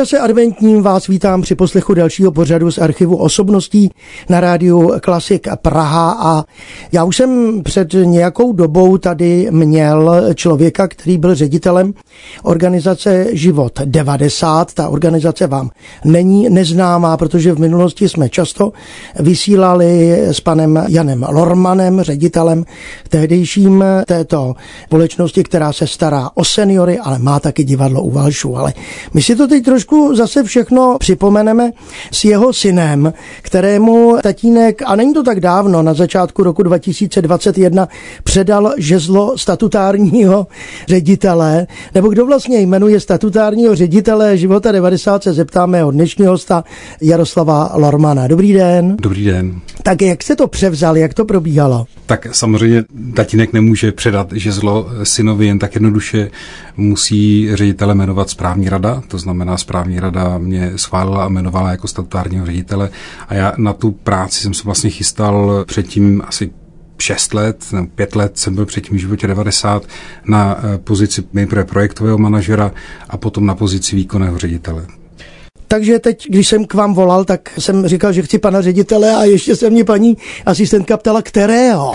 Čase adventním vás vítám při poslechu dalšího pořadu z archivu osobností na rádiu Klasik Praha a já už jsem před nějakou dobou tady měl člověka, který byl ředitelem organizace Život 90. Ta organizace vám není neznámá, protože v minulosti jsme často vysílali s panem Janem Lormanem, ředitelem tehdejším této společnosti, která se stará o seniory, ale má taky divadlo u Valšu. Ale my si to teď trošku trošku zase všechno připomeneme s jeho synem, kterému tatínek, a není to tak dávno, na začátku roku 2021 předal žezlo statutárního ředitele, nebo kdo vlastně jmenuje statutárního ředitele života 90, se zeptáme od dnešního hosta Jaroslava Lormana. Dobrý den. Dobrý den. Tak jak se to převzal, jak to probíhalo? Tak samozřejmě tatínek nemůže předat žezlo synovi jen tak jednoduše, musí ředitele jmenovat správní rada, to znamená správní rada mě schválila a jmenovala jako statutárního ředitele a já na tu práci jsem se vlastně chystal předtím asi 6 let, nebo 5 let jsem byl předtím v životě 90 na eh, pozici nejprve projektového manažera a potom na pozici výkonného ředitele. Takže teď, když jsem k vám volal, tak jsem říkal, že chci pana ředitele a ještě se mě paní asistentka ptala, kterého.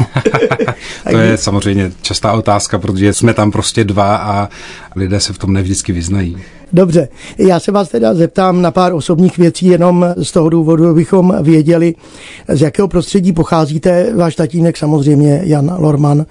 to je samozřejmě častá otázka, protože jsme tam prostě dva a lidé se v tom nevždycky vyznají. Dobře, já se vás teda zeptám na pár osobních věcí, jenom z toho důvodu, abychom věděli, z jakého prostředí pocházíte. Váš tatínek samozřejmě Jan Lorman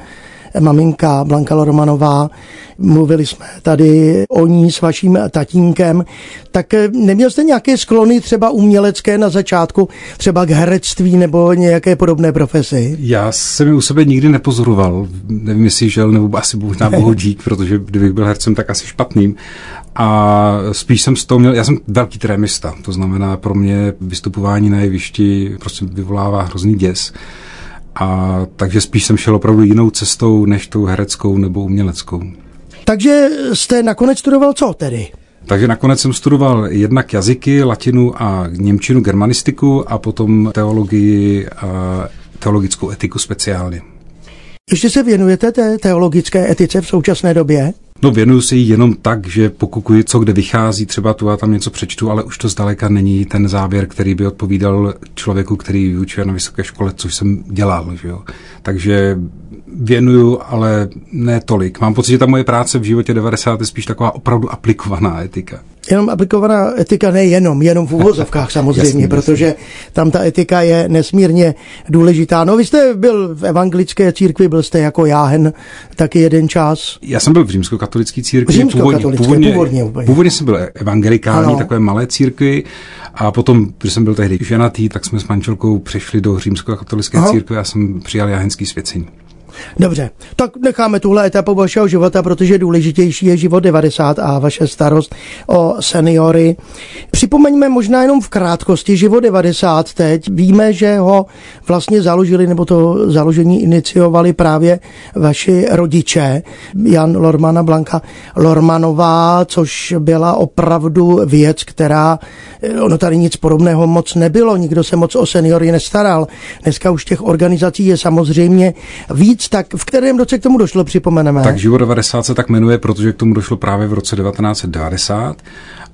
maminka Blanka Lormanová. Mluvili jsme tady o ní s vaším tatínkem. Tak eh, neměl jste nějaké sklony třeba umělecké na začátku, třeba k herectví nebo nějaké podobné profesi? Já jsem u sebe nikdy nepozoroval. Nevím, jestli žel nebo asi možná bohu dík, protože kdybych byl hercem, tak asi špatným. A spíš jsem z toho měl, já jsem velký trémista, to znamená pro mě vystupování na jevišti prostě vyvolává hrozný děs. A takže spíš jsem šel opravdu jinou cestou, než tou hereckou nebo uměleckou. Takže jste nakonec studoval co tedy? Takže nakonec jsem studoval jednak jazyky, latinu a němčinu, germanistiku a potom teologii a teologickou etiku speciálně. Ještě se věnujete té teologické etice v současné době? No věnuju se jí jenom tak, že pokukuji, co kde vychází, třeba tu a tam něco přečtu, ale už to zdaleka není ten záběr, který by odpovídal člověku, který vyučuje na vysoké škole, což jsem dělal. Že jo? Takže věnuju, ale ne tolik. Mám pocit, že ta moje práce v životě 90 je spíš taková opravdu aplikovaná etika. Jenom aplikovaná etika nejenom, jenom v úvozovkách samozřejmě, jasný, protože jasný. tam ta etika je nesmírně důležitá. No vy jste byl v evangelické církvi, byl jste jako jáhen taky jeden čas. Já jsem byl v římskokatolické církvi. Římskokatolické, původně, původně, původně, původně jsem byl evangelikální, ano. takové malé církvi a potom, když jsem byl tehdy ženatý, tak jsme s manželkou přešli do římskokatolické církve a jsem přijal jáhenský svěcení. Dobře, tak necháme tuhle etapu vašeho života, protože důležitější je život 90 a vaše starost o seniory. Připomeňme možná jenom v krátkosti život 90 teď. Víme, že ho vlastně založili, nebo to založení iniciovali právě vaši rodiče, Jan Lorman a Blanka Lormanová, což byla opravdu věc, která, ono tady nic podobného moc nebylo, nikdo se moc o seniory nestaral. Dneska už těch organizací je samozřejmě víc tak v kterém roce k tomu došlo, připomeneme? Tak Život 90 se tak jmenuje, protože k tomu došlo právě v roce 1990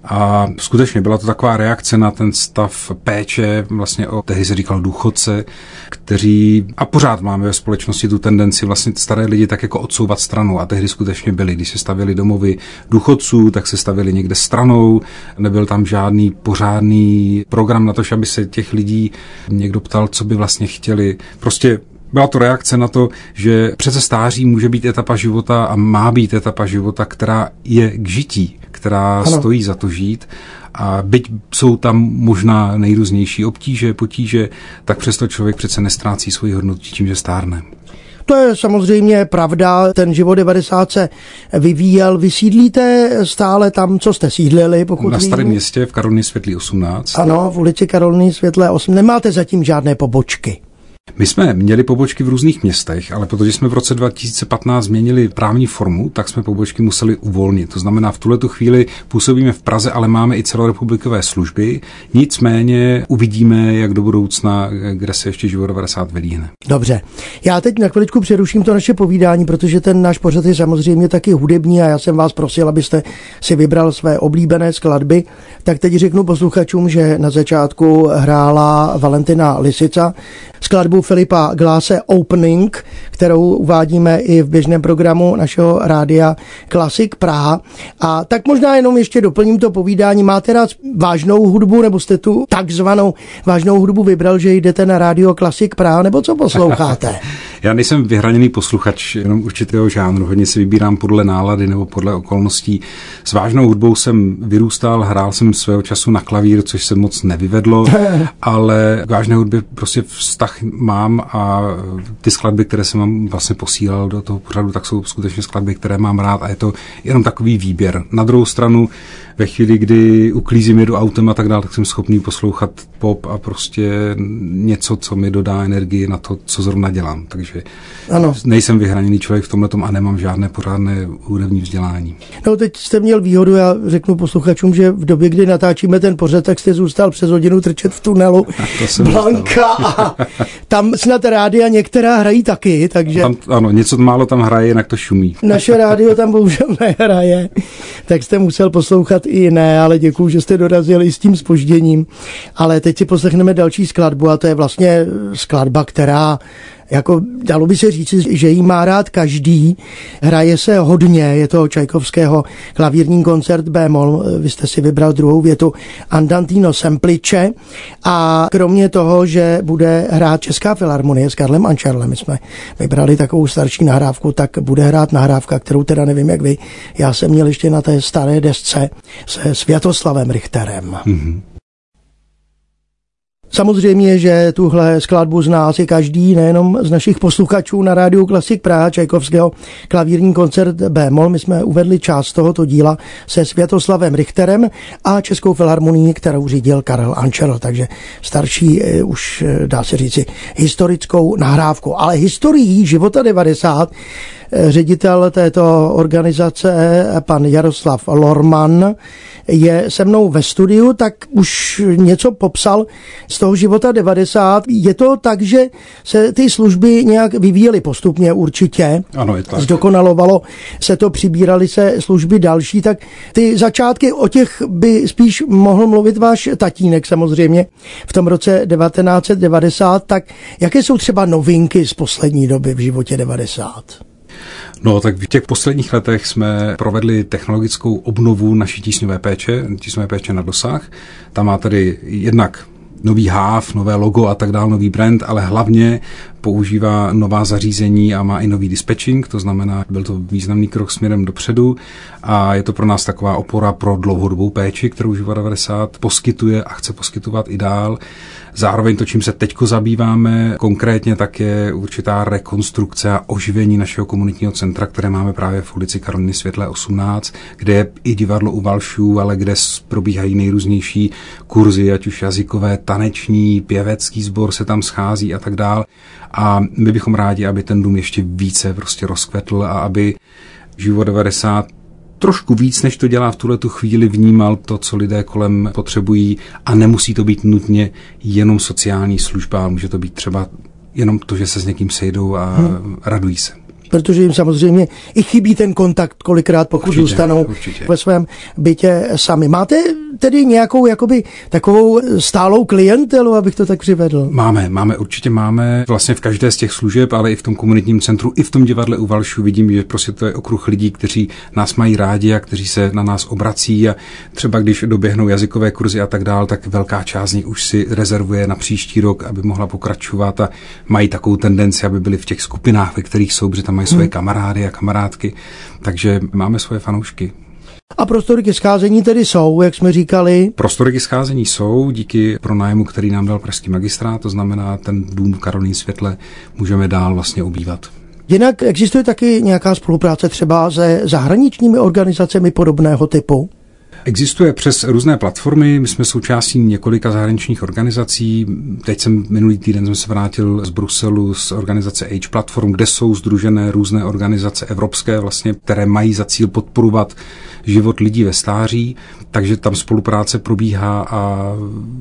a skutečně byla to taková reakce na ten stav péče, vlastně o tehdy se říkal důchodce, kteří, a pořád máme ve společnosti tu tendenci vlastně staré lidi tak jako odsouvat stranou a tehdy skutečně byli. Když se stavili domovy důchodců, tak se stavili někde stranou, nebyl tam žádný pořádný program na to, aby se těch lidí někdo ptal, co by vlastně chtěli. Prostě byla to reakce na to, že přece stáří může být etapa života a má být etapa života, která je k žití, která ano. stojí za to žít. A byť jsou tam možná nejrůznější obtíže, potíže, tak přesto člověk přece nestrácí svoji hodnotu tím, že stárne. To je samozřejmě pravda, ten život 90 se vyvíjel. Vy sídlíte stále tam, co jste sídlili, pokud Na starém městě v Karolní světlí 18. Ano, v ulici Karolní světlé 8. Nemáte zatím žádné pobočky. My jsme měli pobočky v různých městech, ale protože jsme v roce 2015 změnili právní formu, tak jsme pobočky museli uvolnit. To znamená, v tuhle chvíli působíme v Praze, ale máme i celorepublikové služby. Nicméně uvidíme, jak do budoucna, kde se ještě život 90 vylíhne. Dobře. Já teď na chviličku přeruším to naše povídání, protože ten náš pořad je samozřejmě taky hudební a já jsem vás prosil, abyste si vybral své oblíbené skladby. Tak teď řeknu posluchačům, že na začátku hrála Valentina Lisica skladbu Filipa Gláse Opening, kterou uvádíme i v běžném programu našeho rádia Klasik Praha. A tak možná jenom ještě doplním to povídání. Máte rád vážnou hudbu, nebo jste tu takzvanou vážnou hudbu vybral, že jdete na rádio Klasik Praha, nebo co posloucháte? Já nejsem vyhraněný posluchač jenom určitého žánru, hodně si vybírám podle nálady nebo podle okolností. S vážnou hudbou jsem vyrůstal, hrál jsem svého času na klavír, což se moc nevyvedlo, ale k vážné hudbě prostě vztah mám a ty skladby, které jsem vám vlastně posílal do toho pořadu, tak jsou skutečně skladby, které mám rád a je to jenom takový výběr. Na druhou stranu ve chvíli, kdy uklízím, jedu autem a tak dále, tak jsem schopný poslouchat pop a prostě něco, co mi dodá energii na to, co zrovna dělám. Takže ano. nejsem vyhraněný člověk v tomhle a nemám žádné pořádné hudební vzdělání. No teď jste měl výhodu, já řeknu posluchačům, že v době, kdy natáčíme ten pořad, tak jste zůstal přes hodinu trčet v tunelu Blanka a tam snad rádia některá hrají taky, takže... Tam, ano, něco málo tam hraje, jinak to šumí. Naše rádio tam bohužel nehraje, tak jste musel poslouchat i jiné, ale děkuji, že jste dorazili s tím spožděním. Ale teď si poslechneme další skladbu a to je vlastně skladba, která jako dalo by se říct, že jí má rád každý. Hraje se hodně, je to Čajkovského klavírní koncert B-moll, vy jste si vybral druhou větu Andantino Semplice a kromě toho, že bude hrát Česká filharmonie s Karlem Ančerlem, my jsme vybrali takovou starší nahrávku, tak bude hrát nahrávka, kterou teda nevím jak vy, já jsem měl ještě na té staré desce se Světoslavem Richterem. Mm-hmm. Samozřejmě, že tuhle skladbu zná asi každý, nejenom z našich posluchačů na rádiu Klasik Praha Čajkovského klavírní koncert B-moll. My jsme uvedli část tohoto díla se Světoslavem Richterem a Českou filharmonii, kterou řídil Karel Ančel, takže starší eh, už eh, dá se říci historickou nahrávku. Ale historií života 90 eh, ředitel této organizace, pan Jaroslav Lorman, je se mnou ve studiu, tak už něco popsal z toho života 90. Je to tak, že se ty služby nějak vyvíjely postupně určitě. Ano, je tak. Zdokonalovalo se to, přibírali se služby další, tak ty začátky o těch by spíš mohl mluvit váš tatínek samozřejmě v tom roce 1990. Tak jaké jsou třeba novinky z poslední doby v životě 90? No, tak v těch posledních letech jsme provedli technologickou obnovu naší tísňové péče, tísňové péče na dosah. Tam má tedy jednak nový háv, nové logo a tak dále, nový brand, ale hlavně používá nová zařízení a má i nový dispatching, to znamená, byl to významný krok směrem dopředu a je to pro nás taková opora pro dlouhodobou péči, kterou Živa 90 poskytuje a chce poskytovat i dál. Zároveň to, čím se teďko zabýváme, konkrétně tak je určitá rekonstrukce a oživení našeho komunitního centra, které máme právě v ulici Karoliny Světle 18, kde je i divadlo u Valšů, ale kde probíhají nejrůznější kurzy, ať už jazykové, taneční, pěvecký sbor se tam schází a tak dál. A my bychom rádi, aby ten dům ještě více prostě rozkvetl a aby Život 90 trošku víc, než to dělá v tuhle tu chvíli, vnímal to, co lidé kolem potřebují a nemusí to být nutně jenom sociální služba, může to být třeba jenom to, že se s někým sejdou a hmm. radují se protože jim samozřejmě i chybí ten kontakt kolikrát, pokud určitě, zůstanou určitě. ve svém bytě sami. Máte tedy nějakou jakoby takovou stálou klientelu, abych to tak přivedl? Máme, máme, určitě máme. Vlastně v každé z těch služeb, ale i v tom komunitním centru, i v tom divadle u Valšu vidím, že prostě to je okruh lidí, kteří nás mají rádi a kteří se na nás obrací a třeba když doběhnou jazykové kurzy a tak dál, tak velká část z nich už si rezervuje na příští rok, aby mohla pokračovat a mají takovou tendenci, aby byli v těch skupinách, ve kterých jsou, protože tam mají svoje hmm. kamarády a kamarádky, takže máme svoje fanoušky. A prostory ke scházení tedy jsou, jak jsme říkali? Prostory ke scházení jsou díky pronájmu, který nám dal Pražský magistrát, to znamená ten dům Karolín Světle můžeme dál vlastně obývat. Jinak existuje taky nějaká spolupráce třeba se zahraničními organizacemi podobného typu? Existuje přes různé platformy, my jsme součástí několika zahraničních organizací. Teď jsem minulý týden jsem se vrátil z Bruselu z organizace Age Platform, kde jsou združené různé organizace evropské, vlastně, které mají za cíl podporovat život lidí ve stáří, takže tam spolupráce probíhá a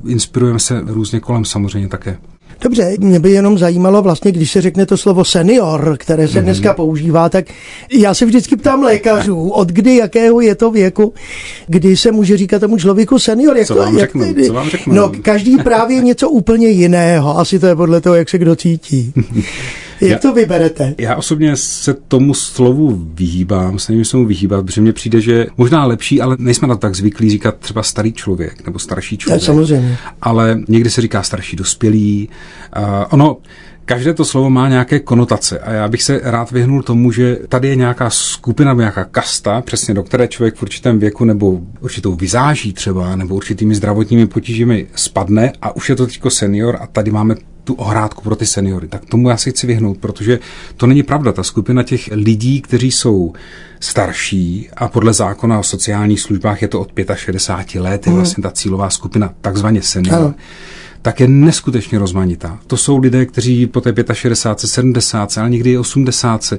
inspirujeme se různě kolem samozřejmě také. Dobře, mě by jenom zajímalo vlastně, když se řekne to slovo senior, které se mm-hmm. dneska používá, tak já se vždycky ptám lékařů, od kdy, jakého je to věku, kdy se může říkat tomu člověku senior. Jak co, to, vám jak řeknu, co vám řeknu? No, každý právě něco úplně jiného, asi to je podle toho, jak se kdo cítí. Jak já, to vyberete? Já osobně se tomu slovu vyhýbám, snažím se mu vyhýbat, protože mně přijde, že možná lepší, ale nejsme na to tak zvyklí říkat třeba starý člověk nebo starší člověk. Ja, samozřejmě. Ale někdy se říká starší dospělý. Uh, ono, Každé to slovo má nějaké konotace a já bych se rád vyhnul tomu, že tady je nějaká skupina, nějaká kasta, přesně do které člověk v určitém věku nebo určitou vizáží třeba, nebo určitými zdravotními potížemi spadne a už je to teďko senior a tady máme tu ohrádku pro ty seniory. Tak tomu já si chci vyhnout, protože to není pravda. Ta skupina těch lidí, kteří jsou starší a podle zákona o sociálních službách je to od 65 let, je hmm. vlastně ta cílová skupina, takzvaně senior. Tak je neskutečně rozmanitá. To jsou lidé, kteří po té 65, 70, ale někdy i 80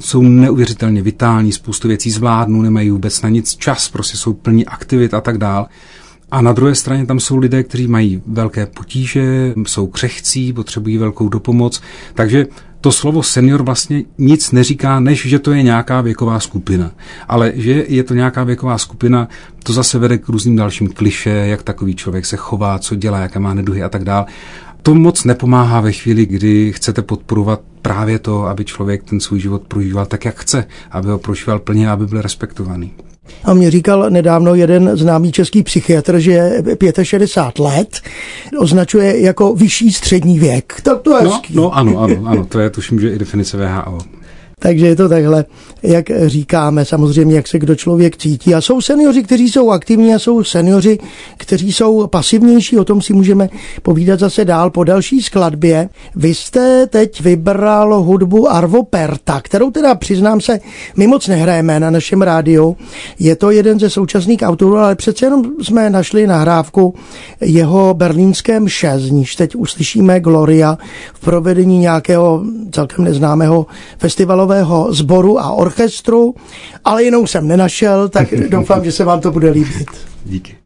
jsou neuvěřitelně vitální, spoustu věcí zvládnou, nemají vůbec na nic čas, prostě jsou plní aktivit a tak dál. A na druhé straně tam jsou lidé, kteří mají velké potíže, jsou křehcí, potřebují velkou dopomoc. Takže to slovo senior vlastně nic neříká, než že to je nějaká věková skupina. Ale že je to nějaká věková skupina, to zase vede k různým dalším kliše, jak takový člověk se chová, co dělá, jaké má neduhy a tak dále. To moc nepomáhá ve chvíli, kdy chcete podporovat právě to, aby člověk ten svůj život prožíval tak, jak chce, aby ho prožíval plně, aby byl respektovaný. A mě říkal nedávno jeden známý český psychiatr, že 65 let označuje jako vyšší střední věk. Tak to je no, no ano, ano, ano, to je tuším, že i definice VHO. Takže je to takhle, jak říkáme, samozřejmě, jak se kdo člověk cítí. A jsou seniori, kteří jsou aktivní a jsou seniori, kteří jsou pasivnější. O tom si můžeme povídat zase dál po další skladbě. Vy jste teď vybral hudbu Arvo Perta, kterou teda přiznám se, my moc nehrajeme na našem rádiu. Je to jeden ze současných autorů, ale přece jenom jsme našli nahrávku jeho berlínské mše, z níž teď uslyšíme Gloria v provedení nějakého celkem neznámého festivalu festivalového sboru a orchestru, ale jinou jsem nenašel, tak doufám, že se vám to bude líbit. Díky.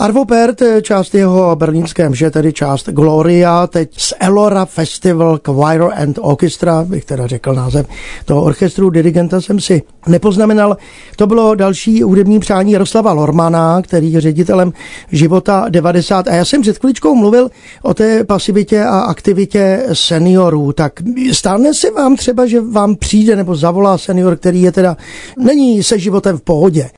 Arvo Pärt, část jeho berlínské mže, tedy část Gloria, teď z Elora Festival Choir and Orchestra, bych teda řekl název toho orchestru, dirigenta jsem si nepoznamenal. To bylo další hudební přání Jaroslava Lormana, který je ředitelem života 90. A já jsem před chvíličkou mluvil o té pasivitě a aktivitě seniorů. Tak stane se vám třeba, že vám přijde nebo zavolá senior, který je teda, není se životem v pohodě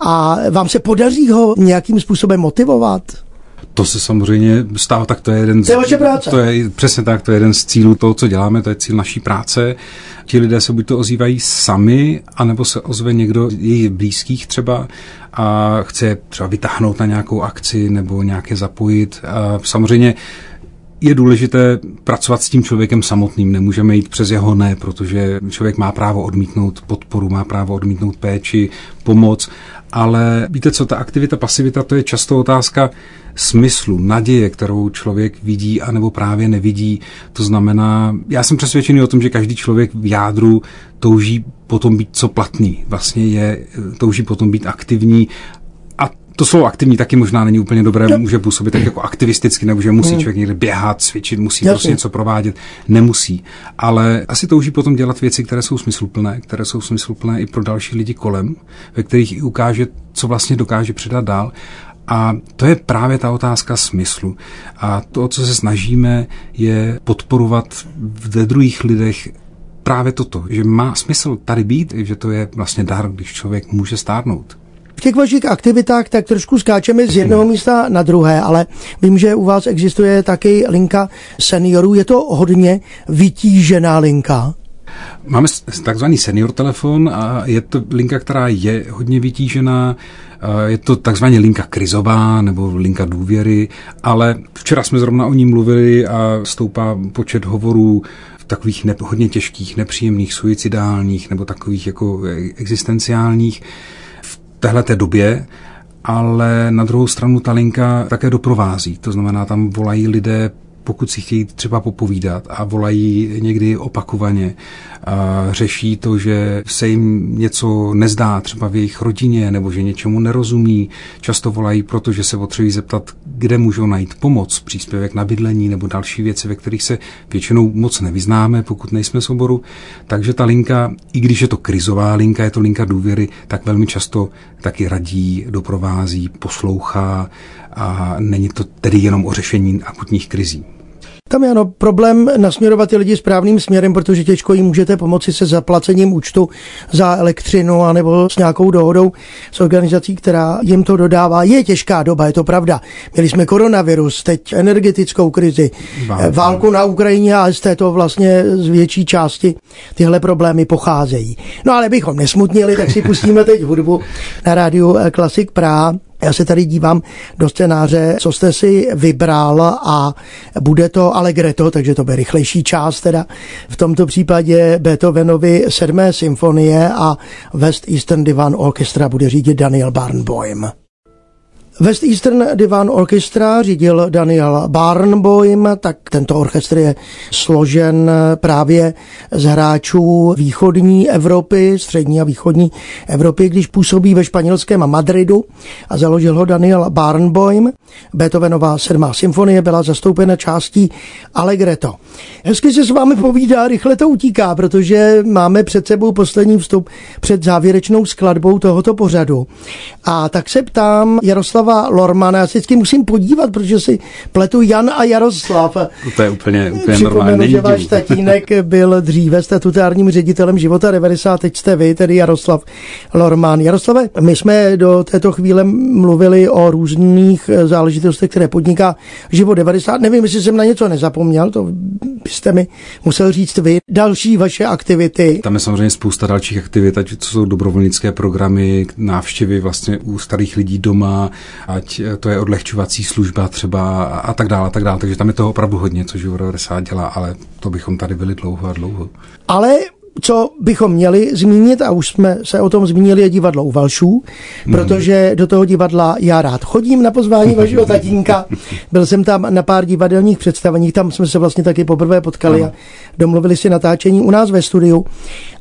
a vám se podaří ho nějakým způsobem motivovat? To se samozřejmě stává, tak to je jeden z... To je vaše práce. To je, přesně tak, to je jeden z cílů toho, co děláme, to je cíl naší práce. Ti lidé se buď to ozývají sami, anebo se ozve někdo jejich blízkých třeba a chce třeba vytáhnout na nějakou akci nebo nějaké zapojit. A samozřejmě je důležité pracovat s tím člověkem samotným. Nemůžeme jít přes jeho ne, protože člověk má právo odmítnout podporu, má právo odmítnout péči, pomoc, ale víte co, ta aktivita, pasivita, to je často otázka smyslu, naděje, kterou člověk vidí anebo právě nevidí. To znamená, já jsem přesvědčený o tom, že každý člověk v jádru touží potom být co platný. Vlastně je, touží potom být aktivní to slovo aktivní taky možná není úplně dobré, jo. může působit tak jako aktivisticky, nebo že musí hmm. člověk někde běhat, cvičit, musí Jasně. prostě něco provádět. Nemusí. Ale asi touží potom dělat věci, které jsou smysluplné, které jsou smysluplné i pro další lidi kolem, ve kterých i ukáže, co vlastně dokáže předat dál. A to je právě ta otázka smyslu. A to, co se snažíme, je podporovat ve druhých lidech právě toto, že má smysl tady být, že to je vlastně dar, když člověk může stárnout. V těch vašich aktivitách tak trošku skáčeme z jednoho místa na druhé, ale vím, že u vás existuje taky linka seniorů. Je to hodně vytížená linka? Máme takzvaný senior telefon a je to linka, která je hodně vytížená. Je to takzvaně linka krizová nebo linka důvěry, ale včera jsme zrovna o ní mluvili a stoupá počet hovorů takových ne, hodně těžkých, nepříjemných, suicidálních nebo takových jako existenciálních téhleté době, ale na druhou stranu ta linka také doprovází. To znamená, tam volají lidé pokud si chtějí třeba popovídat a volají někdy opakovaně, a řeší to, že se jim něco nezdá třeba v jejich rodině nebo že něčemu nerozumí. Často volají, protože se potřebují zeptat, kde můžou najít pomoc, příspěvek na bydlení nebo další věci, ve kterých se většinou moc nevyznáme, pokud nejsme z oboru. Takže ta linka, i když je to krizová linka, je to linka důvěry, tak velmi často taky radí, doprovází, poslouchá a není to tedy jenom o řešení akutních krizí. Tam je ano problém nasměrovat ty lidi správným směrem, protože těžko jim můžete pomoci se zaplacením účtu za elektřinu anebo s nějakou dohodou s organizací, která jim to dodává. Je těžká doba, je to pravda. Měli jsme koronavirus, teď energetickou krizi, Válka. válku na Ukrajině a z této vlastně z větší části tyhle problémy pocházejí. No ale bychom nesmutnili, tak si pustíme teď hudbu na rádiu Klasik Praha. Já se tady dívám do scénáře, co jste si vybral a bude to Allegretto, takže to bude rychlejší část teda. V tomto případě Beethovenovi sedmé symfonie a West Eastern Divan Orchestra bude řídit Daniel Barnboim. West Eastern Divan Orchestra řídil Daniel Barnboim, tak tento orchestr je složen právě z hráčů východní Evropy, střední a východní Evropy, když působí ve španělském Madridu a založil ho Daniel Barnboim. Beethovenová sedmá symfonie byla zastoupena částí Allegretto. Hezky se s vámi povídá, rychle to utíká, protože máme před sebou poslední vstup před závěrečnou skladbou tohoto pořadu. A tak se ptám Jaroslav Jaroslava Lormana. Já si vždycky musím podívat, protože si pletu Jan a Jaroslav. To je úplně, úplně normální. že váš tatínek byl dříve statutárním ředitelem života 90, teď jste vy, tedy Jaroslav Lorman. Jaroslave, my jsme do této chvíle mluvili o různých záležitostech, které podniká život 90. Nevím, jestli jsem na něco nezapomněl, to byste mi musel říct vy. Další vaše aktivity. Tam je samozřejmě spousta dalších aktivit, ať to jsou dobrovolnické programy, návštěvy vlastně u starých lidí doma, ať to je odlehčovací služba třeba a tak dále, a tak dále. Takže tam je toho opravdu hodně, co Život 90 dělá, ale to bychom tady byli dlouho a dlouho. Ale co bychom měli zmínit, a už jsme se o tom zmínili, je divadlo u Valšů, hmm. protože do toho divadla já rád chodím na pozvání vašeho tatínka. Byl jsem tam na pár divadelních představeních, tam jsme se vlastně taky poprvé potkali a domluvili si natáčení u nás ve studiu.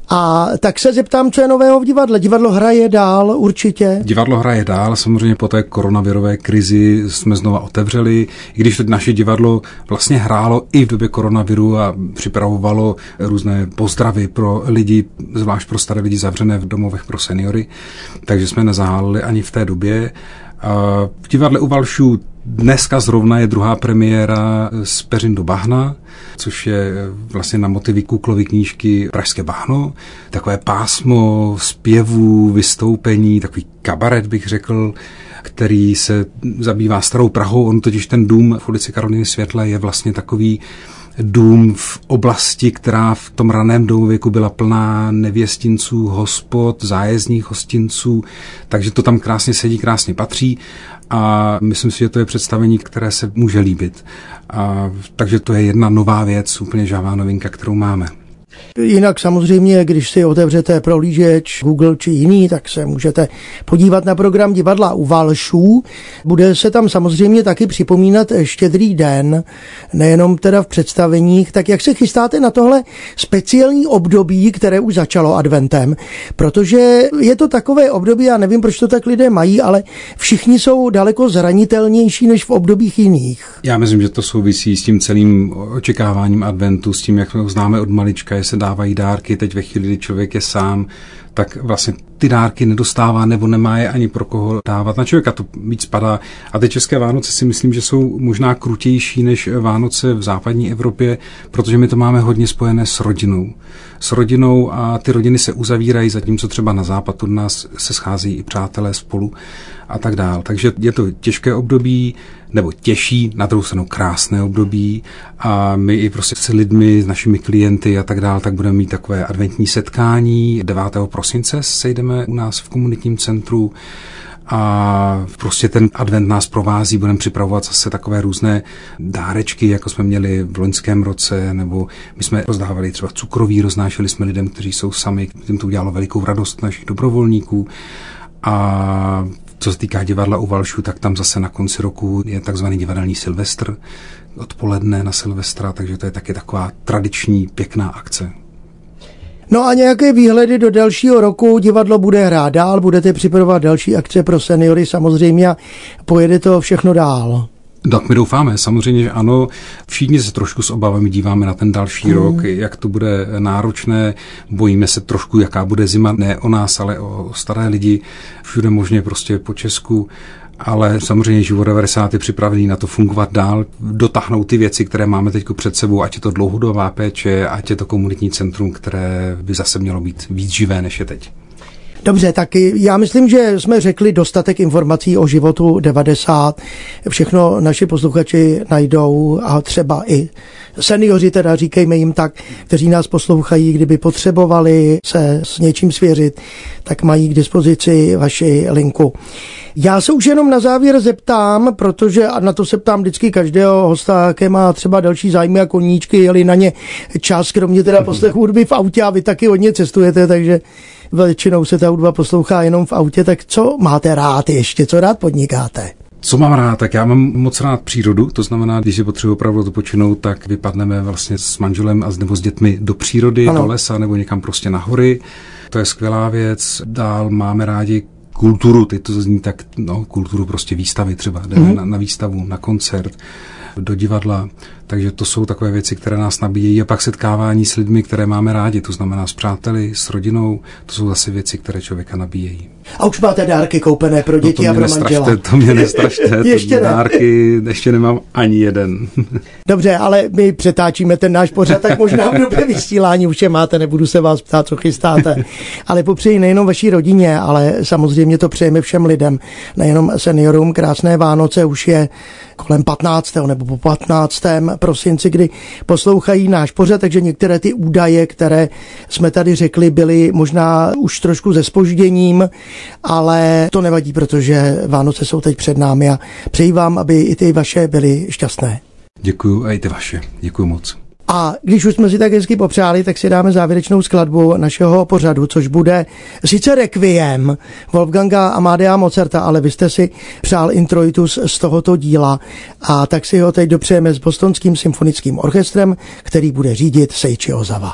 A tak se zeptám, co je nového v divadle. Divadlo hraje dál určitě? Divadlo hraje dál, samozřejmě po té koronavirové krizi jsme znova otevřeli, i když teď naše divadlo vlastně hrálo i v době koronaviru a připravovalo různé pozdravy pro lidi, zvlášť pro staré lidi zavřené v domovech pro seniory, takže jsme nezahálili ani v té době. V divadle u Valšů dneska zrovna je druhá premiéra z Peřin do Bahna, což je vlastně na motivy Kuklovy knížky Pražské bahno. Takové pásmo zpěvů, vystoupení, takový kabaret bych řekl, který se zabývá starou Prahou. On totiž ten dům v ulici Karoliny Světle je vlastně takový dům v oblasti, která v tom raném domověku byla plná nevěstinců, hospod, zájezdních hostinců, takže to tam krásně sedí, krásně patří a myslím si, že to je představení, které se může líbit. A, takže to je jedna nová věc, úplně žává novinka, kterou máme. Jinak samozřejmě, když si otevřete prohlížeč Google či jiný, tak se můžete podívat na program divadla u Valšů. Bude se tam samozřejmě taky připomínat štědrý den, nejenom teda v představeních. Tak jak se chystáte na tohle speciální období, které už začalo adventem? Protože je to takové období, já nevím, proč to tak lidé mají, ale všichni jsou daleko zranitelnější než v obdobích jiných. Já myslím, že to souvisí s tím celým očekáváním adventu, s tím, jak ho známe od malička, se dávají dárky, teď ve chvíli, kdy člověk je sám, tak vlastně ty dárky nedostává nebo nemá je ani pro koho dávat. Na člověka to víc padá. A ty české Vánoce si myslím, že jsou možná krutější než Vánoce v západní Evropě, protože my to máme hodně spojené s rodinou. S rodinou a ty rodiny se uzavírají, zatímco třeba na západ od nás se schází i přátelé spolu a tak dál. Takže je to těžké období, nebo těžší, na druhou stranu krásné období a my i prostě s lidmi, s našimi klienty a tak dál, tak budeme mít takové adventní setkání. 9. prosince sejdeme u nás v komunitním centru a prostě ten advent nás provází, budeme připravovat zase takové různé dárečky, jako jsme měli v loňském roce, nebo my jsme rozdávali třeba cukroví, roznášeli jsme lidem, kteří jsou sami, tím to udělalo velikou radost našich dobrovolníků A co se týká divadla u Valšu, tak tam zase na konci roku je takzvaný divadelní Silvestr, odpoledne na Silvestra, takže to je taky taková tradiční pěkná akce. No a nějaké výhledy do dalšího roku divadlo bude hrát dál, budete připravovat další akce pro seniory samozřejmě a pojede to všechno dál. Tak my doufáme, samozřejmě, že ano. Všichni se trošku s obavami díváme na ten další hmm. rok, jak to bude náročné. Bojíme se trošku, jaká bude zima, ne o nás, ale o staré lidi. Všude možně prostě po Česku ale samozřejmě život 90 je připravený na to fungovat dál, dotáhnout ty věci, které máme teď před sebou, ať je to dlouhodobá péče, ať je to komunitní centrum, které by zase mělo být víc živé, než je teď. Dobře, tak já myslím, že jsme řekli dostatek informací o životu 90. Všechno naši posluchači najdou a třeba i seniori, teda říkejme jim tak, kteří nás poslouchají, kdyby potřebovali se s něčím svěřit, tak mají k dispozici vaši linku. Já se už jenom na závěr zeptám, protože a na to se ptám vždycky každého hosta, jaké má třeba další zájmy a koníčky, jeli na ně čas, kromě teda poslechu hudby v autě a vy taky hodně cestujete, takže většinou se ta hudba poslouchá jenom v autě, tak co máte rád ještě, co rád podnikáte? Co mám rád? Tak já mám moc rád přírodu, to znamená, když je potřeba opravdu to počinout, tak vypadneme vlastně s manželem a nebo s dětmi do přírody, ano. do lesa nebo někam prostě na hory. To je skvělá věc. Dál máme rádi kulturu, teď to zní tak, no, kulturu prostě výstavy třeba, jdeme mm-hmm. na, na výstavu, na koncert, do divadla, takže to jsou takové věci, které nás nabíjejí. A pak setkávání s lidmi, které máme rádi, to znamená s přáteli, s rodinou, to jsou zase věci, které člověka nabíjejí. A už máte dárky koupené pro děti no a pro manžela. To mě nestrašte, ještě ne. dárky ještě nemám ani jeden. Dobře, ale my přetáčíme ten náš pořad, tak možná v době vysílání už je máte, nebudu se vás ptát, co chystáte. Ale popřeji nejenom vaší rodině, ale samozřejmě to přejeme všem lidem, nejenom seniorům. Krásné Vánoce už je kolem 15. nebo po 15. prosinci, kdy poslouchají náš pořad, takže některé ty údaje, které jsme tady řekli, byly možná už trošku ze spožděním, ale to nevadí, protože Vánoce jsou teď před námi a přeji vám, aby i ty vaše byly šťastné. Děkuji a i ty vaše. Děkuji moc. A když už jsme si tak hezky popřáli, tak si dáme závěrečnou skladbu našeho pořadu, což bude sice Requiem Wolfganga Amadea Mozarta, ale vy jste si přál introitus z tohoto díla a tak si ho teď dopřejeme s Bostonským symfonickým orchestrem, který bude řídit Seichi Ozawa.